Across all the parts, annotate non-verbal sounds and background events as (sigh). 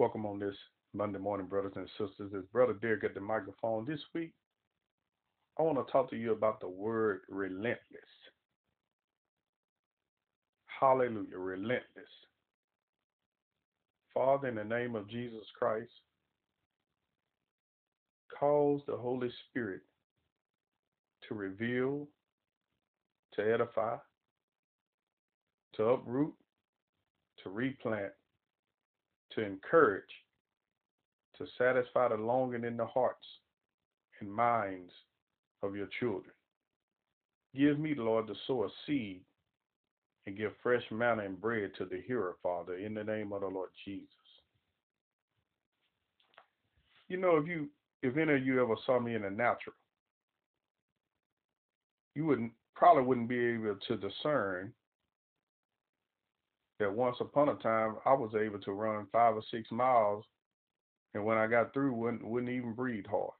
Welcome on this Monday morning, brothers and sisters. It's Brother Derek at the microphone. This week, I want to talk to you about the word relentless. Hallelujah, relentless. Father, in the name of Jesus Christ, cause the Holy Spirit to reveal, to edify, to uproot, to replant, to encourage, to satisfy the longing in the hearts and minds of your children. Give me, Lord, to sow a seed and give fresh manna and bread to the hearer, Father, in the name of the Lord Jesus. You know, if you if any of you ever saw me in the natural, you wouldn't probably wouldn't be able to discern that once upon a time I was able to run five or six miles, and when I got through, wouldn't wouldn't even breathe hard.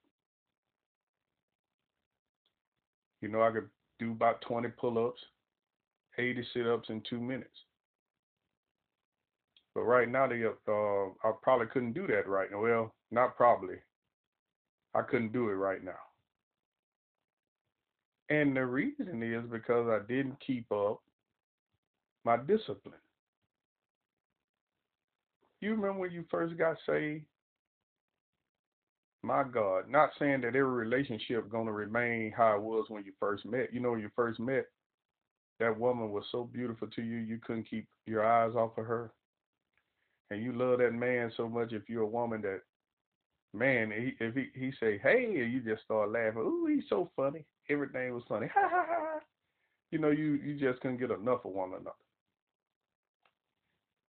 You know, I could do about 20 pull-ups, 80 sit-ups in two minutes. But right now, they, uh, I probably couldn't do that right now. Well, not probably. I couldn't do it right now. And the reason is because I didn't keep up my discipline. You remember when you first got saved? My God, not saying that every relationship gonna remain how it was when you first met. You know, when you first met, that woman was so beautiful to you, you couldn't keep your eyes off of her. And you love that man so much if you're a woman that man, if he he say, Hey, you just start laughing, ooh, he's so funny. Everything was funny. Ha ha ha. You know, you you just couldn't get enough of one another.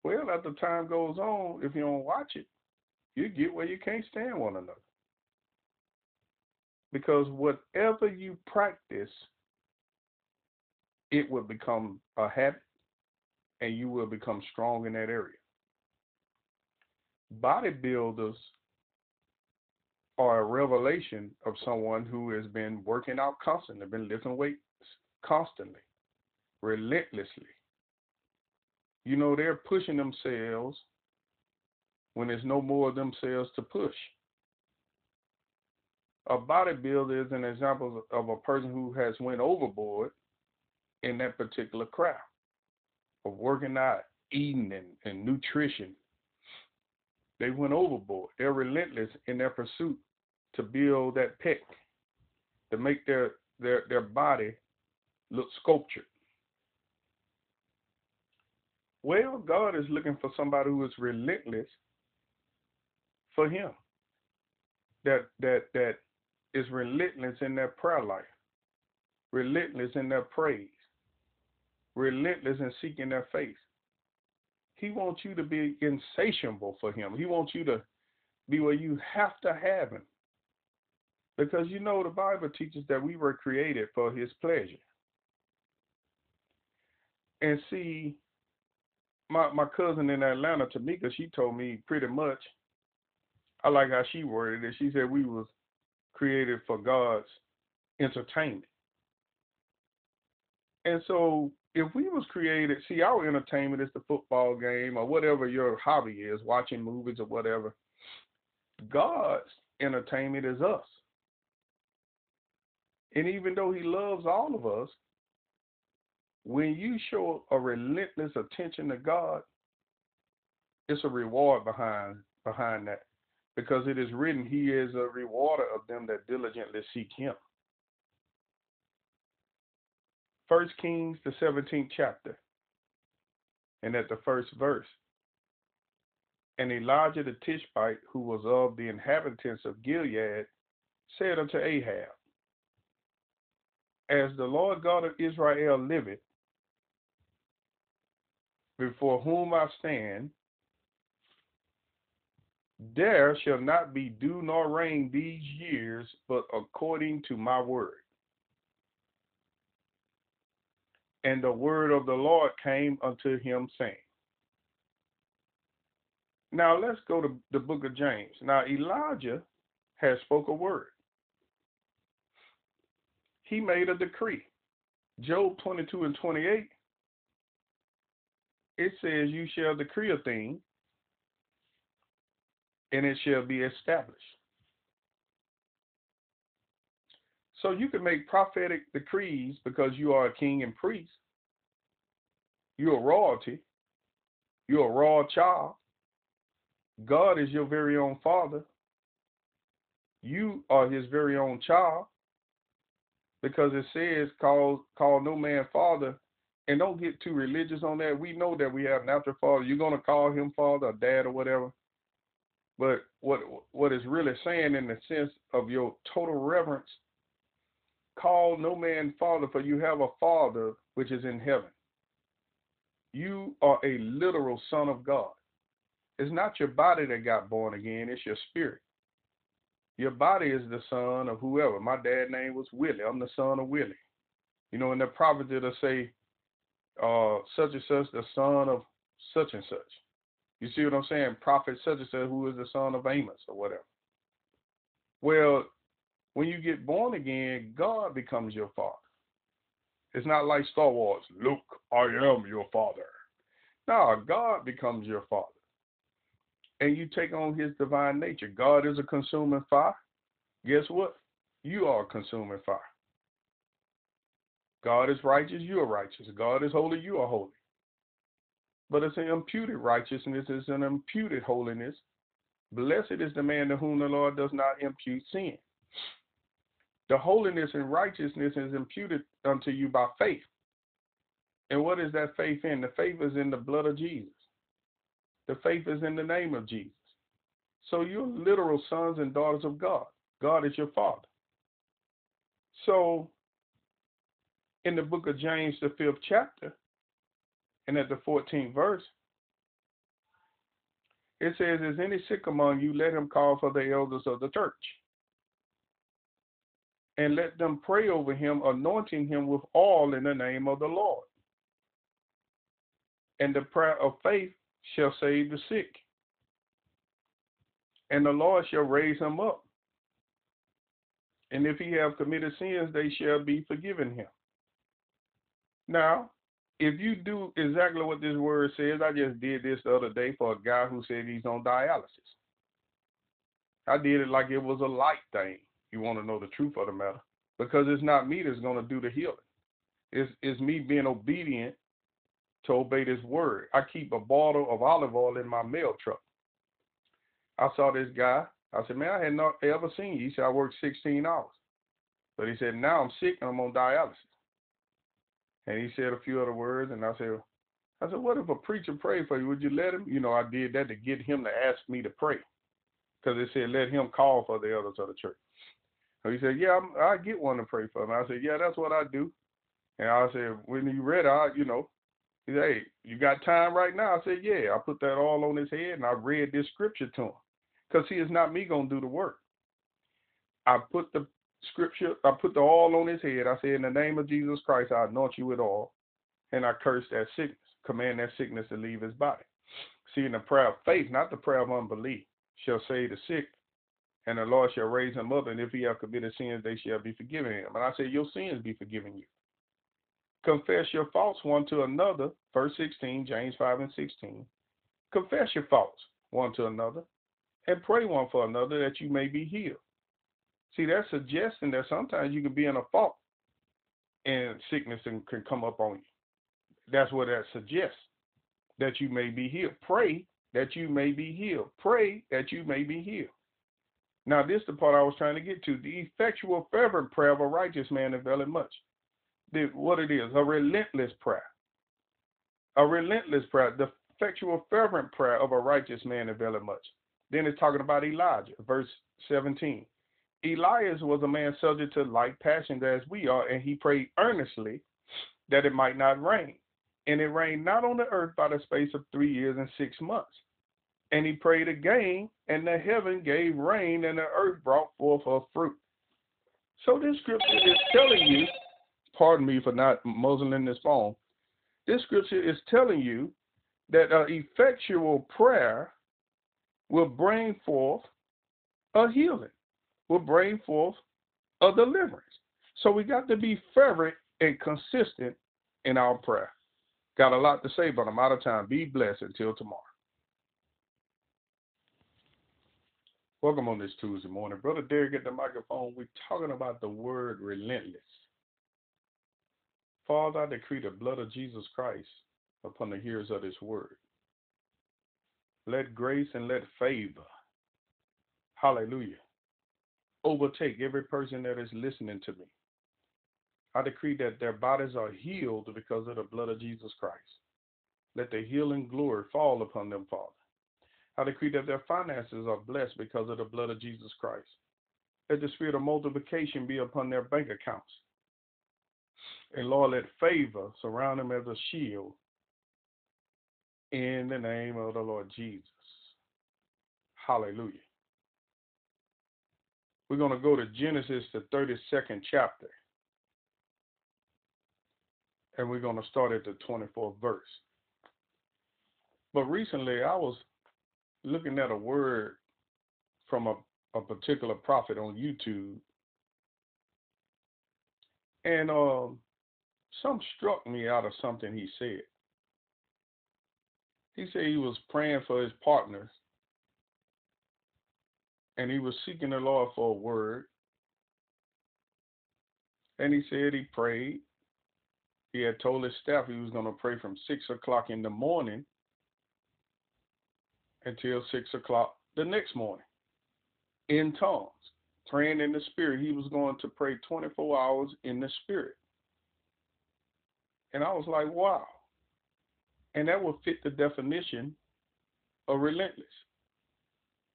Well, as the time goes on, if you don't watch it, you get where you can't stand one another. Because whatever you practice, it will become a habit and you will become strong in that area. Bodybuilders are a revelation of someone who has been working out constantly, been lifting weights constantly, relentlessly. You know, they're pushing themselves when there's no more of themselves to push. A bodybuilder is an example of a person who has went overboard in that particular craft of working out, eating, and, and nutrition. They went overboard. They're relentless in their pursuit to build that pec, to make their their their body look sculptured. Well, God is looking for somebody who is relentless for him. That that that is relentless in their prayer life, relentless in their praise, relentless in seeking their face. He wants you to be insatiable for him. He wants you to be where you have to have him. Because you know the Bible teaches that we were created for his pleasure. And see, my my cousin in Atlanta, Tamika, she told me pretty much. I like how she worded it. She said we was created for God's entertainment. And so if we was created, see our entertainment is the football game or whatever your hobby is, watching movies or whatever. God's entertainment is us. And even though he loves all of us, when you show a relentless attention to God, it's a reward behind behind that. Because it is written, He is a rewarder of them that diligently seek Him. First Kings, the 17th chapter, and at the first verse. And Elijah the Tishbite, who was of the inhabitants of Gilead, said unto Ahab, As the Lord God of Israel liveth, before whom I stand, there shall not be dew nor rain these years, but according to my word. And the word of the Lord came unto him, saying, Now let's go to the book of James. Now Elijah has spoke a word. He made a decree. Job 22 and 28 it says, You shall decree a thing, and it shall be established. So you can make prophetic decrees because you are a king and priest. You're a royalty. You're a royal child. God is your very own father. You are his very own child. Because it says, call, call no man father. And don't get too religious on that. We know that we have natural father. You're to call him father or dad or whatever. But what what is really saying in the sense of your total reverence call no man father, for you have a father which is in heaven. You are a literal son of God. It's not your body that got born again, it's your spirit. Your body is the son of whoever. My dad name was Willie. I'm the son of Willie. You know, in the prophet it'll say, uh, such and such, the son of such and such. You see what I'm saying? Prophet such and such, who is the son of Amos or whatever. Well, when you get born again, God becomes your father. It's not like Star Wars. Luke, I am your father. No, God becomes your father. And you take on his divine nature. God is a consuming fire. Guess what? You are a consuming fire. God is righteous, you are righteous. God is holy, you are holy. But it's an imputed righteousness, it's an imputed holiness. Blessed is the man to whom the Lord does not impute sin. The holiness and righteousness is imputed unto you by faith. And what is that faith in? The faith is in the blood of Jesus. The faith is in the name of Jesus. So you're literal sons and daughters of God. God is your father. So in the book of James, the fifth chapter, and at the 14th verse, it says, Is any sick among you? Let him call for the elders of the church and let them pray over him, anointing him with oil in the name of the Lord. And the prayer of faith shall save the sick, and the Lord shall raise him up. And if he have committed sins, they shall be forgiven him. Now, if you do exactly what this word says, I just did this the other day for a guy who said he's on dialysis. I did it like it was a light thing you want to know the truth of the matter. Because it's not me that's going to do the healing. It's, it's me being obedient to obey this word. I keep a bottle of olive oil in my mail truck. I saw this guy. I said, man, I had not ever seen you. He said, I worked 16 hours. But he said, now I'm sick and I'm on dialysis. And he said a few other words. And I said, I said, what if a preacher prayed for you? Would you let him? You know, I did that to get him to ask me to pray. Because it said, let him call for the elders of the church. So he said, yeah, I'm, I get one to pray for him. I said, yeah, that's what I do. And I said, when you read, I, you know, he said, hey, you got time right now? I said, yeah. I put that all on his head and I read this scripture to him. Because see, it's not me going to do the work. I put the scripture, I put the all on his head. I said, in the name of Jesus Christ, I anoint you with all. And I curse that sickness, command that sickness to leave his body. See, in the prayer of faith, not the prayer of unbelief, shall save the sick and the Lord shall raise him up, and if he have committed sins, they shall be forgiven him. And I say, Your sins be forgiven you. Confess your faults one to another, verse 16, James 5 and 16. Confess your faults one to another, and pray one for another that you may be healed. See, that's suggesting that sometimes you can be in a fault and sickness can come up on you. That's what that suggests, that you may be healed. Pray that you may be healed. Pray that you may be healed. Now, this is the part I was trying to get to. The effectual, fervent prayer of a righteous man availeth much. The, what it is, a relentless prayer. A relentless prayer. The effectual, fervent prayer of a righteous man availeth much. Then it's talking about Elijah, verse 17. Elias was a man subject to like passions as we are, and he prayed earnestly that it might not rain. And it rained not on the earth by the space of three years and six months. And he prayed again, and the heaven gave rain, and the earth brought forth her fruit. So this scripture is telling you, pardon me for not muzzling this phone, this scripture is telling you that an effectual prayer will bring forth a healing, will bring forth a deliverance. So we got to be fervent and consistent in our prayer. Got a lot to say, but I'm out of time. Be blessed until tomorrow. Welcome on this Tuesday morning. Brother Derek at the microphone. We're talking about the word relentless. Father, I decree the blood of Jesus Christ upon the hearers of this word. Let grace and let favor, hallelujah, overtake every person that is listening to me. I decree that their bodies are healed because of the blood of Jesus Christ. Let the healing glory fall upon them, Father. I decree that their finances are blessed because of the blood of Jesus Christ. Let the spirit of multiplication be upon their bank accounts. And Lord, let favor surround them as a shield in the name of the Lord Jesus. Hallelujah. We're going to go to Genesis, the 32nd chapter. And we're going to start at the 24th verse. But recently I was looking at a word from a, a particular prophet on YouTube, and um, some struck me out of something he said. He said he was praying for his partners, and he was seeking the Lord for a word. And he said he prayed. He had told his staff he was going to pray from six o'clock in the morning until six o'clock the next morning in tongues, praying in the spirit. He was going to pray 24 hours in the spirit. And I was like, wow. And that would fit the definition of relentless.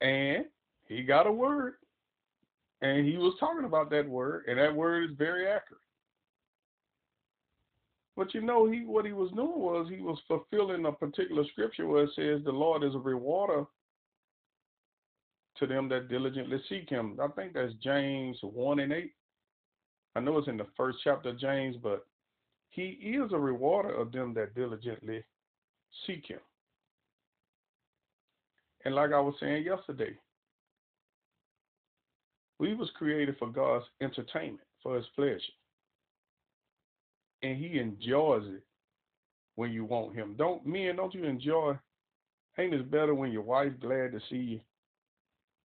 And he got a word. And he was talking about that word, and that word is very accurate. But you know, he what he was doing was he was fulfilling a particular scripture where it says the Lord is a rewarder to them that diligently seek him. I think that's James one and eight. I know it's in the first chapter of James, but he is a rewarder of them that diligently seek him. And like I was saying yesterday, we was created for God's entertainment, for his pleasure and he enjoys it when you want him. Don't men, don't you enjoy? Ain't it better when your wife's glad to see you,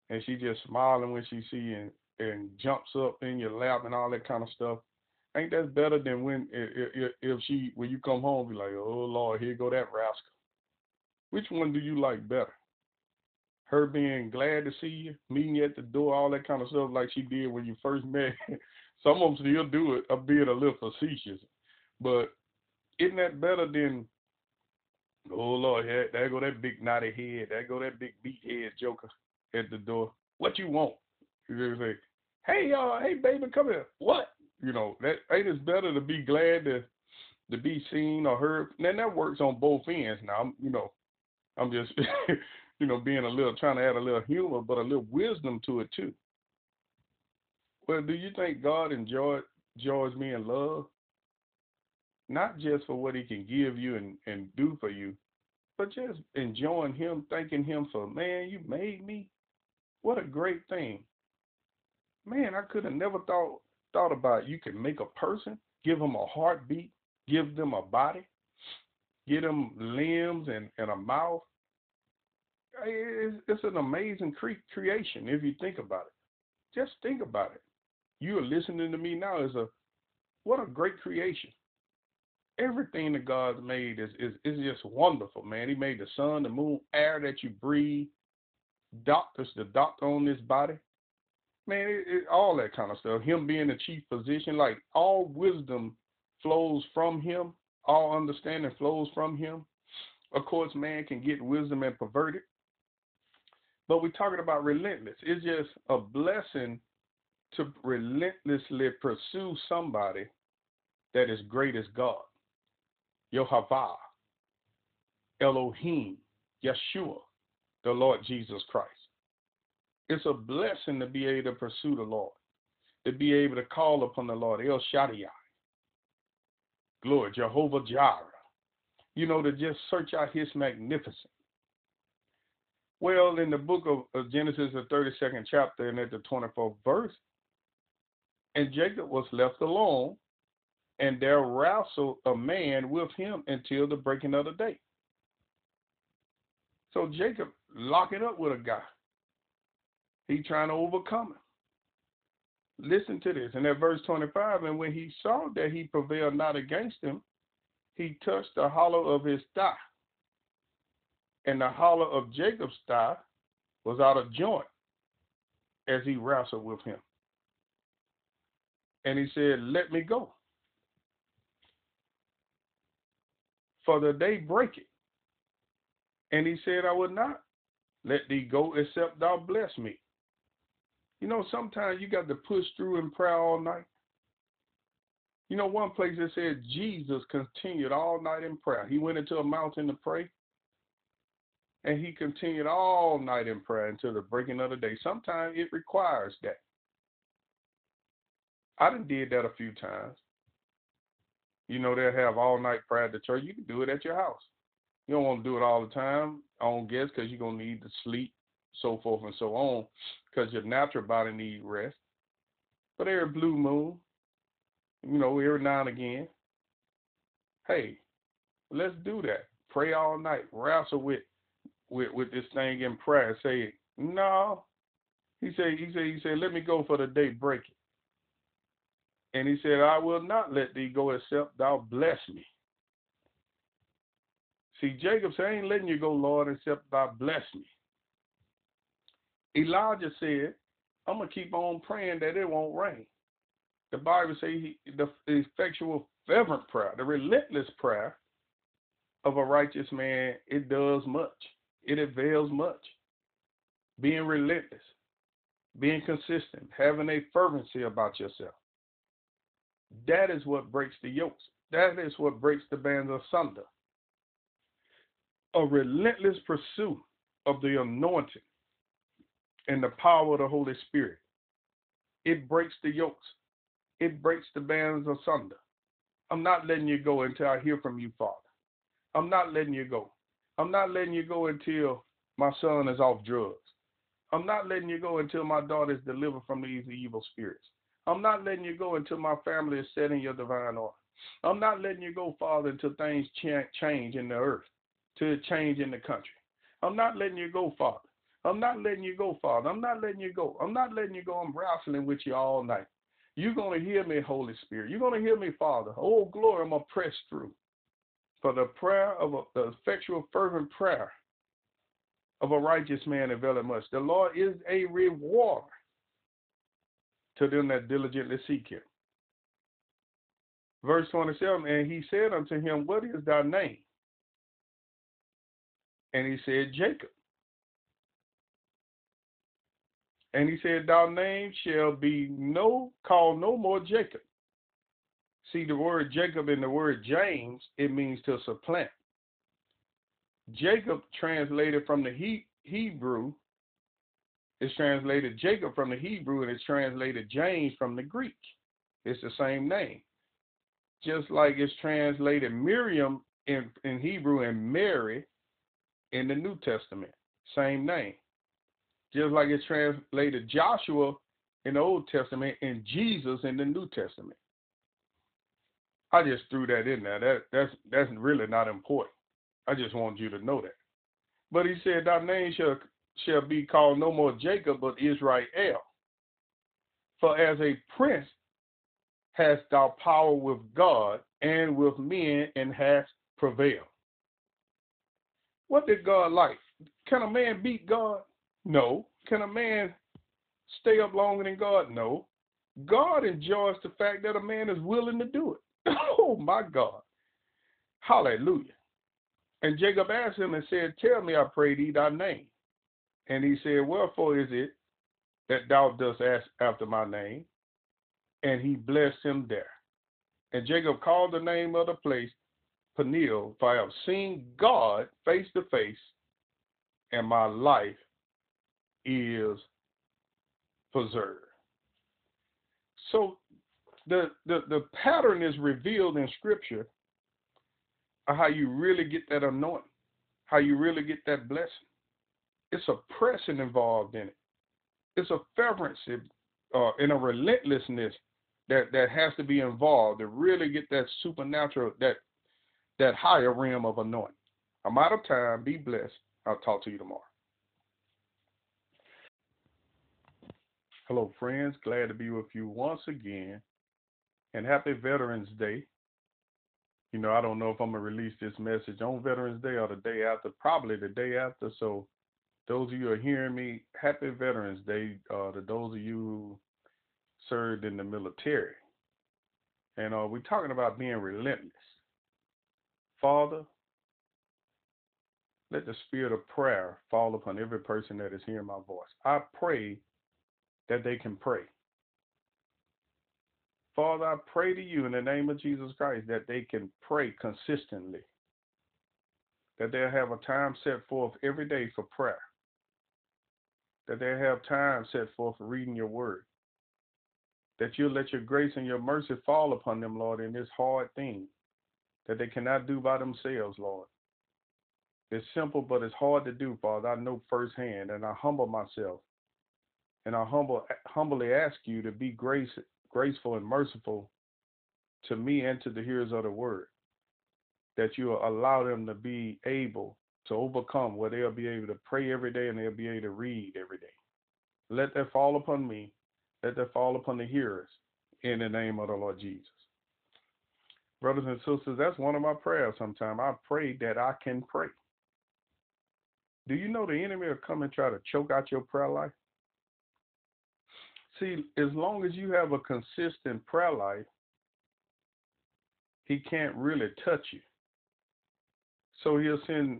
and she just smiling when she see you and, and jumps up in your lap and all that kind of stuff? Ain't that better than when if, if she when you come home be like, oh Lord, here go that rascal. Which one do you like better? Her being glad to see you, meeting you at the door, all that kind of stuff, like she did when you first (laughs) met. Some of them still do it, of being a little facetious. But isn't that better than, oh Lord, there go that big knotty head, there go that big beat head joker at the door. What you want? You say, hey y'all, hey baby, come here. What? You know, that ain't it better to be glad to to be seen or heard. And that works on both ends. Now, I'm, you know, I'm just, (laughs) you know, being a little trying to add a little humor, but a little wisdom to it too. Well, do you think God enjoys me in love? not just for what he can give you and, and do for you, but just enjoying him, thanking him for, man, you made me. What a great thing. Man, I could have never thought thought about you can make a person, give them a heartbeat, give them a body, give them limbs and, and a mouth. It's, an amazing cre- creation if you think about it. Just think about it. You are listening to me now is a what a great creation everything that God's made is, is is just wonderful, man. He made the sun, the moon, air that you breathe, doctors, the doctor on this body, man, it, it, all that kind of stuff. Him being the chief physician, like all wisdom flows from him, all understanding flows from him. Of course, man can get wisdom and pervert it, but we're talking about relentless. It's just a blessing to relentlessly pursue somebody that is great as God. Yehovah, Elohim, Yeshua, the Lord Jesus Christ. It's a blessing to be able to pursue the Lord, to be able to call upon the Lord, El Shaddai. Glory, Jehovah Jireh. You know, to just search out his magnificence. Well, in the book of, Genesis, the 32nd chapter, and at the 24th verse, and Jacob was left alone and there wrestled a man with him until the breaking of the day. So Jacob locking up with a guy. He trying to overcome him. Listen to this. And at verse 25, and when he saw that he prevailed not against him, he touched the hollow of his thigh. And the hollow of Jacob's thigh was out of joint as he wrestled with him. And he said, Let me go. For the day break it. And he said, I will not let thee go except thou bless me. You know, sometimes you got to push through in prayer all night. You know, one place it said Jesus continued all night in prayer. He went into a mountain to pray, and he continued all night in prayer until the breaking of the day. Sometimes it requires that. I done did that a few times. You know, they'll have all night prayer at the church. You can do it at your house. You don't want to do it all the time, I don't guess, because you're going to need to sleep, so forth and so on, because your natural body needs rest. But every blue moon, you know, every now and again, hey, let's do that. Pray all night. Wrestle with with with this thing in prayer. Say, no. He said, he said, he said, let me go for the day break it. And he said, I will not let thee go except thou bless me. See, Jacob said, I ain't letting you go, Lord, except thou bless me. Elijah said, I'm going to keep on praying that it won't rain. The Bible says the effectual, fervent prayer, the relentless prayer of a righteous man, it does much. It avails much. Being relentless, being consistent, having a fervency about yourself. That is what breaks the yokes. That is what breaks the bands asunder a relentless pursuit of the anointing and the power of the Holy Spirit. It breaks the yokes, it breaks the bands asunder. I'm not letting you go until I hear from you, Father. I'm not letting you go. I'm not letting you go until my son is off drugs. I'm not letting you go until my daughter is delivered from these evil spirits. I'm not letting you go until my family is set in your divine order. I'm not letting you go, Father, until things change in the earth to change in the country. I'm not letting you go, Father. I'm not letting you go, Father. I'm not letting you go. I'm not letting you go. I'm wrestling with you all night. You're going to hear me, Holy Spirit. You're going to hear me, Father. Oh, glory, I'm going to press through. For the prayer of a, the effectual, fervent prayer of a righteous man availeth much. The Lord is a reward to them that diligently seek him. Verse 27 And he said unto him, What is thy name? And he said, Jacob. And he said, Thy name shall be no called no more Jacob. See the word Jacob in the word James, it means to supplant. Jacob translated from the he, Hebrew is translated Jacob from the Hebrew and it's translated James from the Greek. It's the same name. Just like it's translated Miriam in, in Hebrew and Mary in the New Testament. Same name. Just like it's translated Joshua in the Old Testament and Jesus in the New Testament. I just threw that in there. That that's that's really not important. I just want you to know that. But he said, Thy name shall shall be called no more Jacob, but Israel. For as a prince hast thou power with God and with men, and hast prevailed. What did God like? Can a man beat God? No. Can a man stay up longer than God? No. God enjoys the fact that a man is willing to do it. (coughs) oh my God. Hallelujah. And Jacob asked him and said, Tell me, I pray thee, thy name. And he said, Wherefore is it that thou dost ask after my name? And he blessed him there. And Jacob called the name of the place Peniel, for I have seen God face to face, and my life is preserved. So the, the, the pattern is revealed in Scripture of how you really get that anointing, how you really get that blessing. It's a pressing involved in it. It's a fervency uh, a relentlessness that, that has to be involved to really get that supernatural, that that higher realm of anointing. I'm out of time. Be blessed. I'll talk to you tomorrow. Hello, friends. Glad to be with you once again. And happy Veterans Day. You know, I don't know if I'm to release this message on Veterans Day or the day after, probably the day after. So, those of you who are hearing me, happy Veterans Day uh, to those of you who served in the military. And uh, we're talking about being relentless. Father, let the spirit of prayer fall upon every person that is hearing my voice. I pray that they can pray. Father, I pray to you in the name of Jesus Christ that they can pray consistently, that they'll have a time set forth every day for prayer, that they'll have time set forth for reading your word, that you'll let your grace and your mercy fall upon them, Lord, in this hard thing that they cannot do by themselves, Lord. It's simple, but it's hard to do, Father. I know firsthand, and I humble myself and I humble, humbly ask you to be grace, graceful and merciful to me and to the hearers of the word, that you allow them to be able to overcome, where they'll be able to pray every day and they'll be able to read every day. Let that fall upon me. Let that fall upon the hearers in the name of the Lord Jesus. Brothers and sisters, that's one of my prayers sometimes. I pray that I can pray. Do you know the enemy will come and try to choke out your prayer life? See, as long as you have a consistent prayer life, he can't really touch you. So he'll send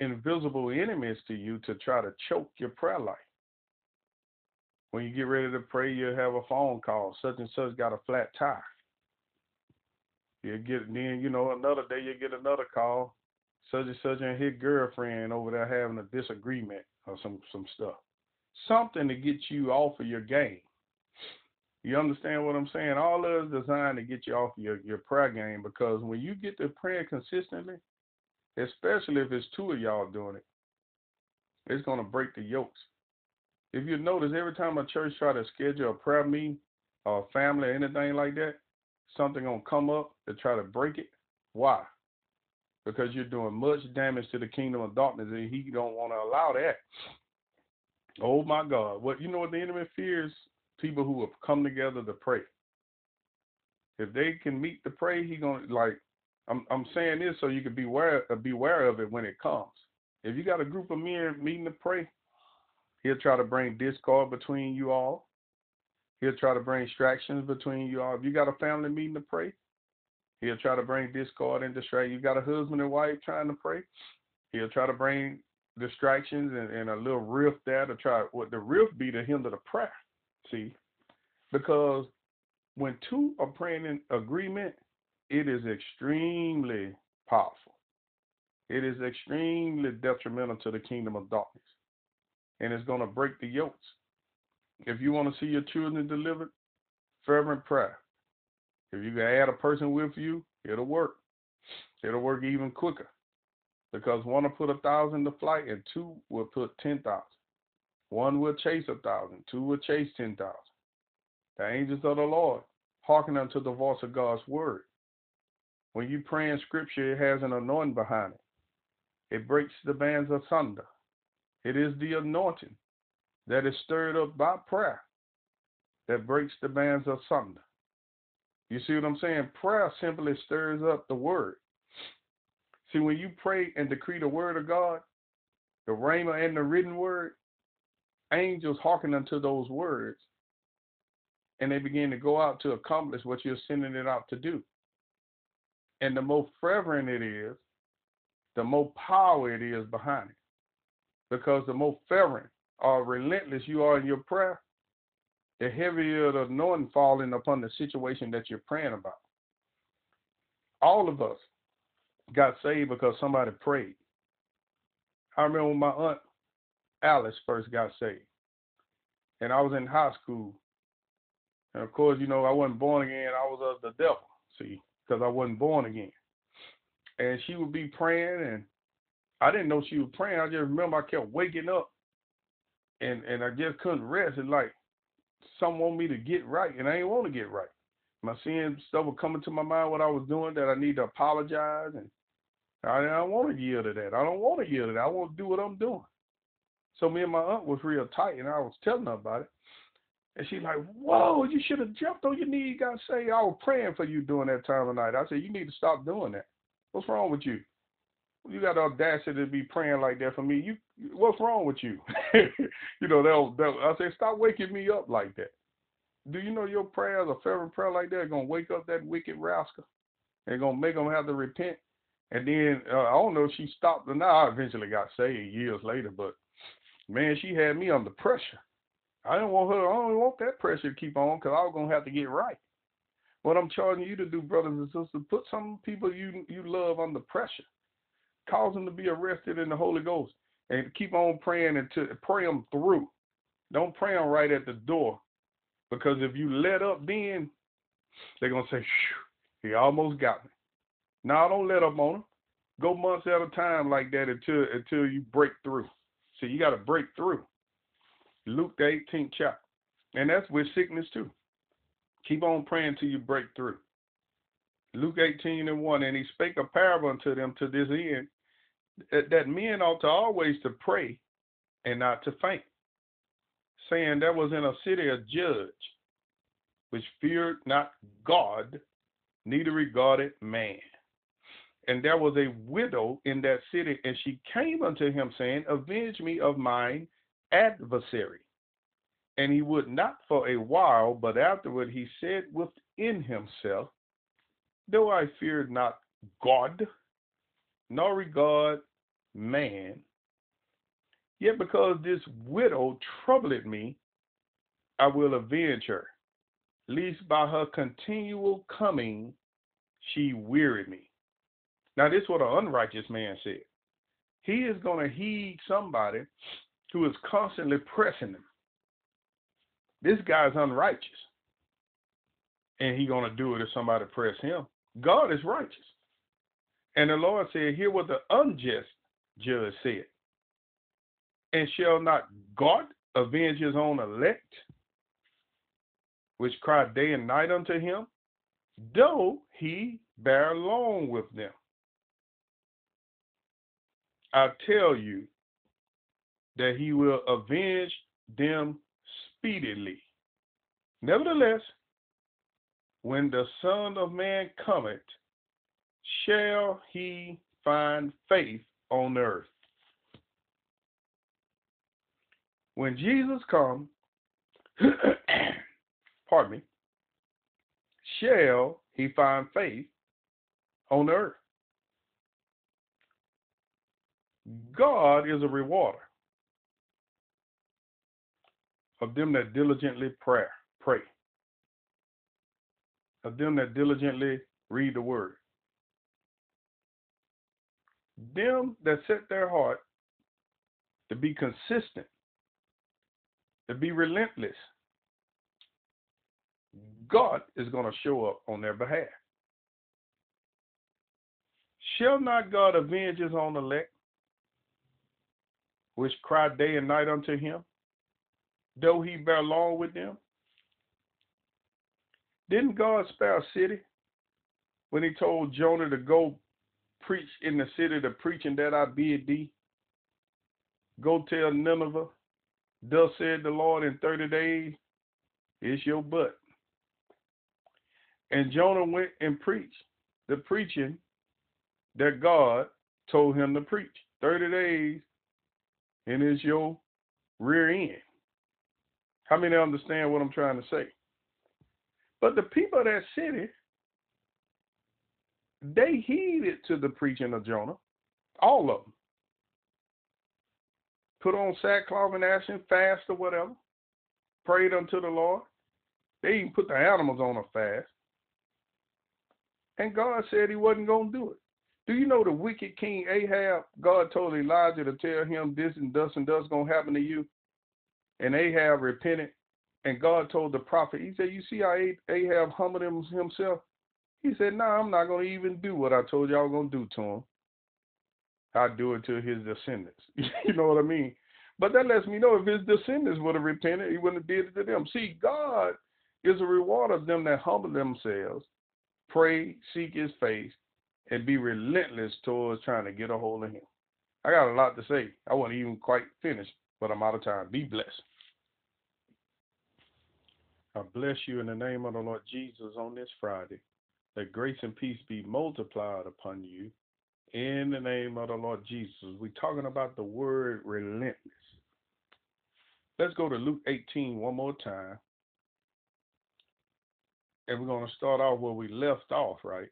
invisible enemies to you to try to choke your prayer life. When you get ready to pray, you'll have a phone call. Such and such got a flat tire. You get then, you know, another day you get another call. Such and such and his girlfriend over there having a disagreement or some some stuff. Something to get you off of your game. You understand what I'm saying? All of it's designed to get you off your, your prayer game because when you get to praying consistently, especially if it's two of y'all doing it, it's going to break the yokes. If you notice, every time a church try to schedule a prayer meeting or family or anything like that, something going to come up to try to break it. Why? Because you're doing much damage to the kingdom of darkness and he don't want to allow that. Oh my God. What you know what the enemy fears people who have come together to pray. If they can meet to pray, he gonna like. I'm I'm saying this so you can be aware uh, beware of it when it comes. If you got a group of men meeting to pray, he'll try to bring discord between you all. He'll try to bring distractions between you all. If you got a family meeting to pray, he'll try to bring discord and distract. You got a husband and wife trying to pray, he'll try to bring distractions and, and a little rift there to try what the rift be to hinder the prayer. See, because when two are praying in agreement, it is extremely powerful. It is extremely detrimental to the kingdom of darkness. And it's going to break the yokes. If you want to see your children delivered, fervent prayer. If you can add a person with you, it'll work. It'll work even quicker. Because one will put a thousand to flight and two will put ten thousand. One will chase a thousand, two will chase ten thousand. The angels of the Lord hearken unto the voice of God's word. When you pray in scripture, it has an anointing behind it. It breaks the bands asunder. It is the anointing that is stirred up by prayer that breaks the bands asunder. You see what I'm saying? Prayer simply stirs up the word. See, when you pray and decree the word of God, the rhema and the written word, angels hearken unto those words and they begin to go out to accomplish what you're sending it out to do. And the more fervent it is, the more power it is behind it. Because the more fervent or relentless you are in your prayer, the heavier the anointing falling upon the situation that you're praying about. All of us got saved because somebody prayed. I remember my aunt Alice first got saved. And I was in high school. And of course, you know, I wasn't born again. I was of the devil, see, because I wasn't born again. And she would be praying, and I didn't know she was praying. I just remember I kept waking up, and and I just couldn't rest. And like, some want me to get right, and I didn't want to get right. My sin stuff was coming to my mind what I was doing that I need to apologize, and I, I don't want to yield to that. I don't want to yield to that. I want to do what I'm doing. So me and my aunt was real tight, and I was telling her about it. And she's like, Whoa, you should have jumped on your knee. Got say, I was praying for you during that time of night. I said, You need to stop doing that. What's wrong with you? You got the audacity to be praying like that for me. You, what's wrong with you? (laughs) you know, they'll, they'll, I say, stop waking me up like that. Do you know your prayers, a fervent prayer like that, gonna wake up that wicked rascal? They're gonna make them have to repent. And then uh, I don't know if she stopped or not. I eventually got saved years later, but man, she had me under pressure. I didn't want her. I don't want that pressure to keep on because I was gonna have to get right. What I'm charging you to do, brothers and sisters, put some people you you love under pressure, cause them to be arrested in the Holy Ghost, and keep on praying and to pray them through. Don't pray them right at the door, because if you let up, then they're gonna say, "He almost got me." Now don't let up on them. Go months at a time like that until until you break through. So you got to break through. Luke the 18th chapter. And that's with sickness too. Keep on praying till you break through. Luke 18 and 1, and he spake a parable unto them to this end, that men ought to always to pray and not to faint, saying there was in a city a judge which feared not God, neither regarded man. And there was a widow in that city, and she came unto him, saying, Avenge me of mine adversary. And he would not for a while, but afterward he said within himself, Though I fear not God, nor regard man, yet because this widow troubled me, I will avenge her, lest by her continual coming she weary me. Now, this is what an unrighteous man said. He is going to heed somebody who is constantly pressing him. This guy's unrighteous. And he's going to do it if somebody press him. God is righteous. And the Lord said, Hear what the unjust judge said. And shall not God avenge his own elect, which cry day and night unto him, though he bear long with them? I tell you that he will avenge them speedily. Nevertheless, when the Son of Man cometh, shall he find faith on earth? When Jesus comes, (coughs) pardon me, shall he find faith on earth? God is a rewarder of them that diligently pray, pray, of them that diligently read the word, them that set their heart to be consistent, to be relentless. God is going to show up on their behalf. Shall not God avenge his own elect? Which cry day and night unto him, though he bear long with them? Didn't God spare a city when he told Jonah to go preach in the city the preaching that I bid thee? Go tell Nineveh, thus said the Lord in 30 days, it's your butt. And Jonah went and preached the preaching that God told him to preach. 30 days and it's your rear end. How many understand what I'm trying to say? But the people of that city, they heeded to the preaching of Jonah, all of them. Put on sackcloth and ashes, fast or whatever, prayed unto the Lord. They even put the animals on a fast. And God said he wasn't going to do it. Do you know the wicked king Ahab? God told Elijah to tell him this and thus and thus gonna happen to you. And Ahab repented. And God told the prophet, He said, You see how Ahab humbled himself? He said, No, nah, I'm not gonna even do what I told was gonna do to him. I do it to his descendants. (laughs) you know what I mean? But that lets me know if his descendants would have repented, he wouldn't have did it to them. See, God is a reward of them that humble themselves, pray, seek his face, and be relentless towards trying to get a hold of him. I got a lot to say. I wasn't even quite finished, but I'm out of time. Be blessed. I bless you in the name of the Lord Jesus on this Friday. That grace and peace be multiplied upon you in the name of the Lord Jesus. We're talking about the word relentless. Let's go to Luke 18 one more time. And we're going to start off where we left off, right?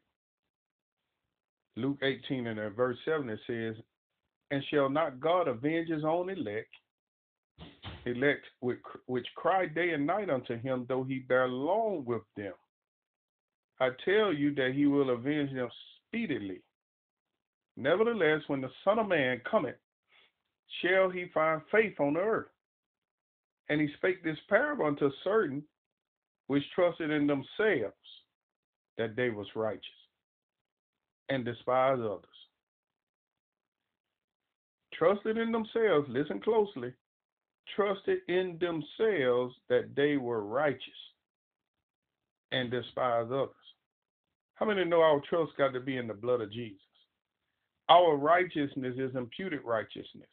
Luke 18 and verse 7 it says, And shall not God avenge his own elect, elect which, which cry day and night unto him, though he bear long with them? I tell you that he will avenge them speedily. Nevertheless, when the Son of Man cometh, shall he find faith on earth? And he spake this parable unto certain which trusted in themselves that they was righteous and despise others. Trusted in themselves, listen closely, trusted in themselves that they were righteous and despise others. How many know our trust got to be in the blood of Jesus? Our righteousness is imputed righteousness.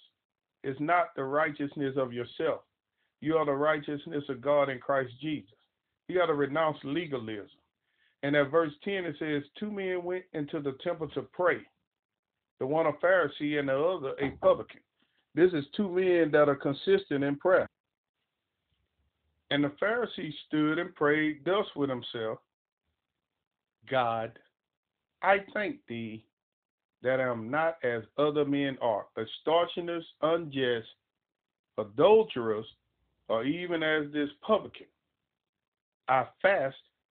It's not the righteousness of yourself. You are the righteousness of God in Christ Jesus. You got to renounce legalism. And at verse 10, it says, Two men went into the temple to pray, the one a Pharisee and the other a publican. This is two men that are consistent in prayer. And the Pharisee stood and prayed thus with himself God, I thank thee that I am not as other men are, extortioners, unjust, adulterers, or even as this publican. I fast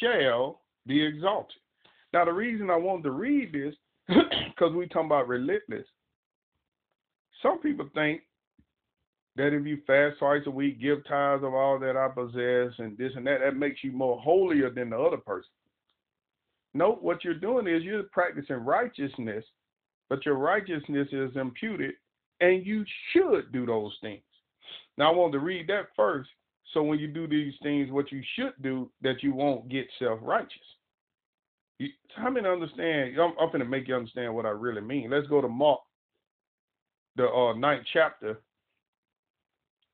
shall be exalted. Now, the reason I wanted to read this, (clears throat) because we talking about relentless. Some people think that if you fast twice a week, give tithes of all that I possess, and this and that, that makes you more holier than the other person. Note what you're doing is you're practicing righteousness, but your righteousness is imputed, and you should do those things. Now, I want to read that first. So when you do these things, what you should do, that you won't get self-righteous. You, how many understand? I'm, I'm to make you understand what I really mean. Let's go to Mark, the uh, ninth chapter,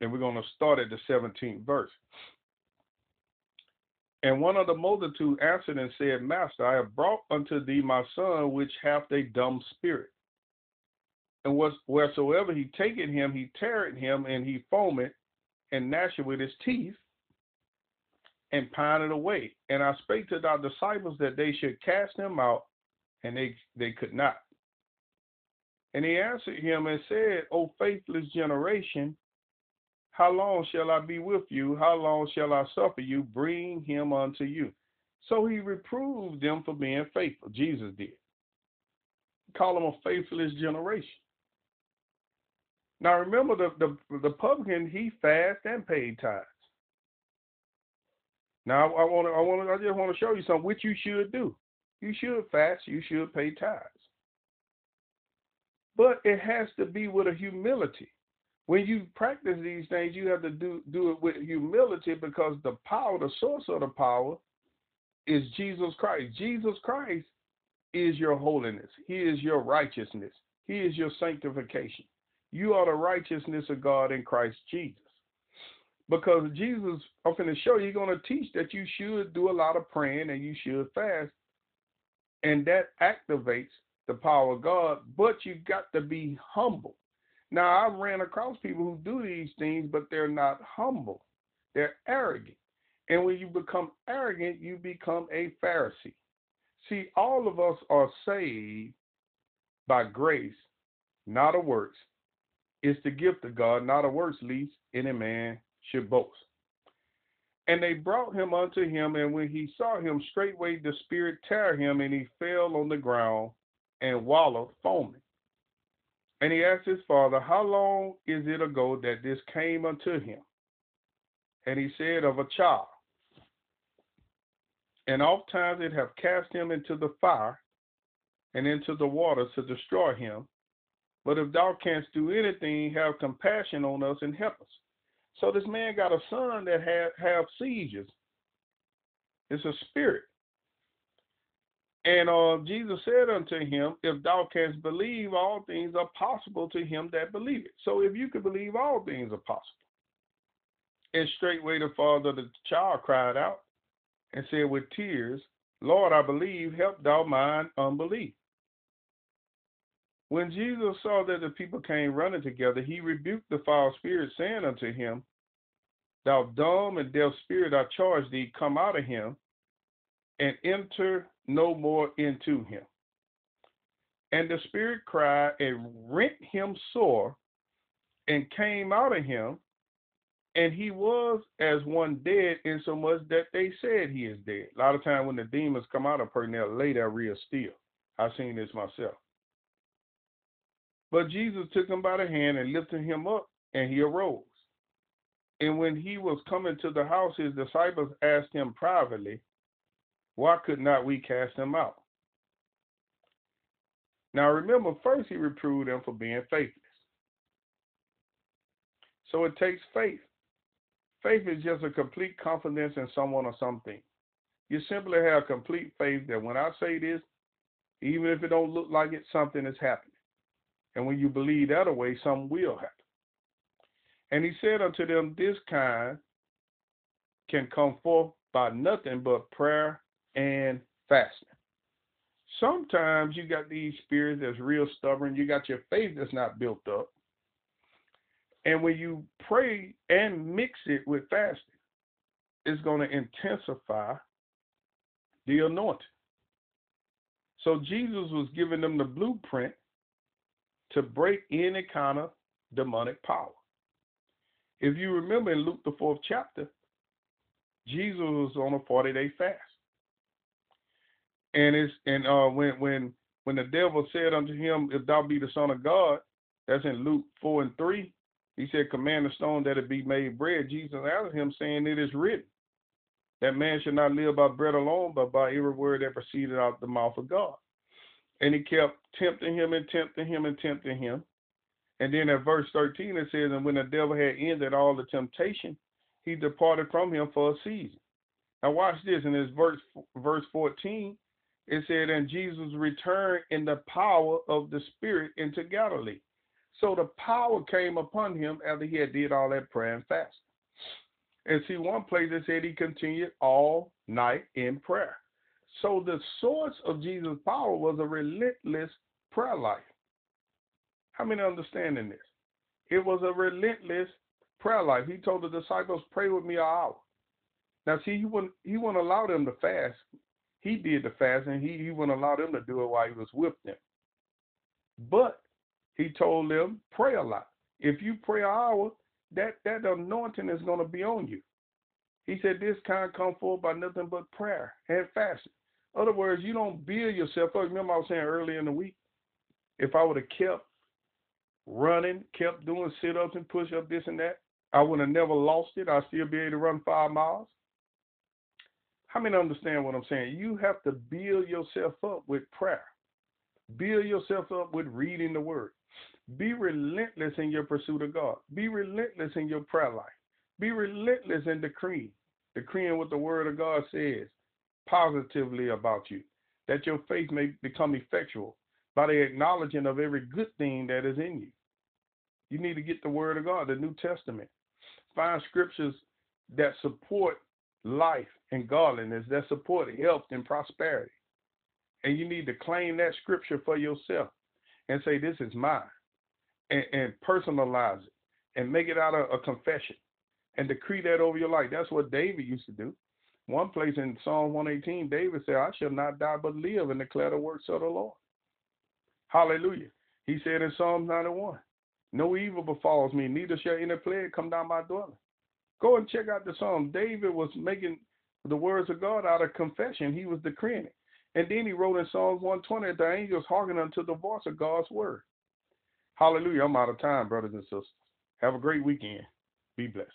and we're going to start at the 17th verse. And one of the multitude answered and said, Master, I have brought unto thee my son, which hath a dumb spirit. And wheresoever he taketh him, he teareth him, and he foameth, and gnasheth with his teeth, and pineth away. And I spake to thy disciples that they should cast him out, and they, they could not. And he answered him and said, O faithless generation, how long shall I be with you? How long shall I suffer you? Bring him unto you. So he reproved them for being faithful. Jesus did. Call them a faithless generation. Now remember the, the, the publican, he fasted and paid tithes. Now I want to I want to I just want to show you something which you should do. You should fast, you should pay tithes. But it has to be with a humility when you practice these things, you have to do do it with humility because the power, the source of the power, is Jesus Christ. Jesus Christ is your holiness. He is your righteousness. He is your sanctification. You are the righteousness of God in Christ Jesus. Because Jesus, I'm going to show you, he's going to teach that you should do a lot of praying and you should fast. And that activates the power of God, but you got to be humble. Now, I've ran across people who do these things, but they're not humble. They're arrogant. And when you become arrogant, you become a Pharisee. See, all of us are saved by grace, not of works. It's the gift of God, not of works, least any man should boast. And they brought him unto him, and when he saw him, straightway the Spirit tear him, and he fell on the ground and wallowed foaming. And he asked his father, How long is it ago that this came unto him? And he said, Of a child. and oft times it have cast him into the fire and into the waters to destroy him. But if thou canst do anything, have compassion on us and help us. So this man got a son that had have seizures. It's a spirit. And uh, Jesus said unto him, If thou canst believe, all things are possible to him that believeth. So if you can believe, all things are possible. And straightway the father of the child cried out and said with tears, Lord, I believe, help thou mine unbelief. When Jesus saw that the people came running together, he rebuked the foul spirit, saying unto him, Thou dumb and deaf spirit, I charge thee, come out of him and enter no more into him. And the spirit cried and rent him sore and came out of him, and he was as one dead, insomuch that they said he is dead. A lot of times when the demons come out of a person, they'll lay there real still. I've seen this myself. But Jesus took him by the hand and lifted him up, and he arose. And when he was coming to the house, his disciples asked him privately, Why could not we cast him out? Now remember, first he reproved them for being faithless. So it takes faith Faith is just a complete confidence in someone or something. You simply have complete faith that when I say this, even if it don't look like it, something is happening. And when you believe that way, something will happen. And he said unto them, This kind can come forth by nothing but prayer and fasting. Sometimes you got these spirits that's real stubborn. You got your faith that's not built up. And when you pray and mix it with fasting, it's going to intensify the anointing. So Jesus was giving them the blueprint to break any kind of demonic power. If you remember in Luke the fourth chapter, Jesus was on a 40 day fast. And it's and uh when when when the devil said unto him, If thou be the son of God, that's in Luke four and three, he said, Command the stone that it be made bread. Jesus answered him, saying, It is written, that man should not live by bread alone, but by every word that proceeded out of the mouth of God. And he kept tempting him and tempting him and tempting him. And then at verse 13 it says, And when the devil had ended all the temptation, he departed from him for a season. Now watch this. In this verse verse 14, it said, And Jesus returned in the power of the Spirit into Galilee. So the power came upon him after he had did all that prayer and fast. And see, one place it said he continued all night in prayer. So the source of Jesus' power was a relentless prayer life. How many understanding this? It was a relentless prayer life. He told the disciples, "Pray with me an hour." Now, see, he wouldn't he wouldn't allow them to fast. He did the fast, and he he wouldn't allow them to do it while he was with them. But he told them, pray a lot. If you pray an hour, that, that anointing is going to be on you. He said, this kind come forth by nothing but prayer and fasting. Other words, you don't build yourself up. Remember I was saying earlier in the week, if I would have kept running, kept doing sit-ups and push-ups, this and that, I would have never lost it. I'd still be able to run five miles. How many understand what I'm saying? You have to build yourself up with prayer. Build yourself up with reading the word. Be relentless in your pursuit of God. Be relentless in your prayer life. Be relentless in decreeing, decreeing what the word of God says positively about you, that your faith may become effectual by the acknowledging of every good thing that is in you. You need to get the word of God, the New Testament. Find scriptures that support life and godliness, that support health and prosperity. And you need to claim that scripture for yourself and say, This is mine and, and personalize it and make it out a confession and decree that over your life. That's what David used to do. One place in Psalm 118, David said, I shall not die but live and declare the works of the Lord. Hallelujah. He said in Psalm 91, No evil befalls me, neither shall any plague come down my dwelling. Go and check out the Psalm. David was making the words of God out of confession. He was decreeing it. And then he wrote in Psalms 120 the angels hearken unto the voice of God's word. Hallelujah. I'm out of time, brothers and sisters. Have a great weekend. Be blessed.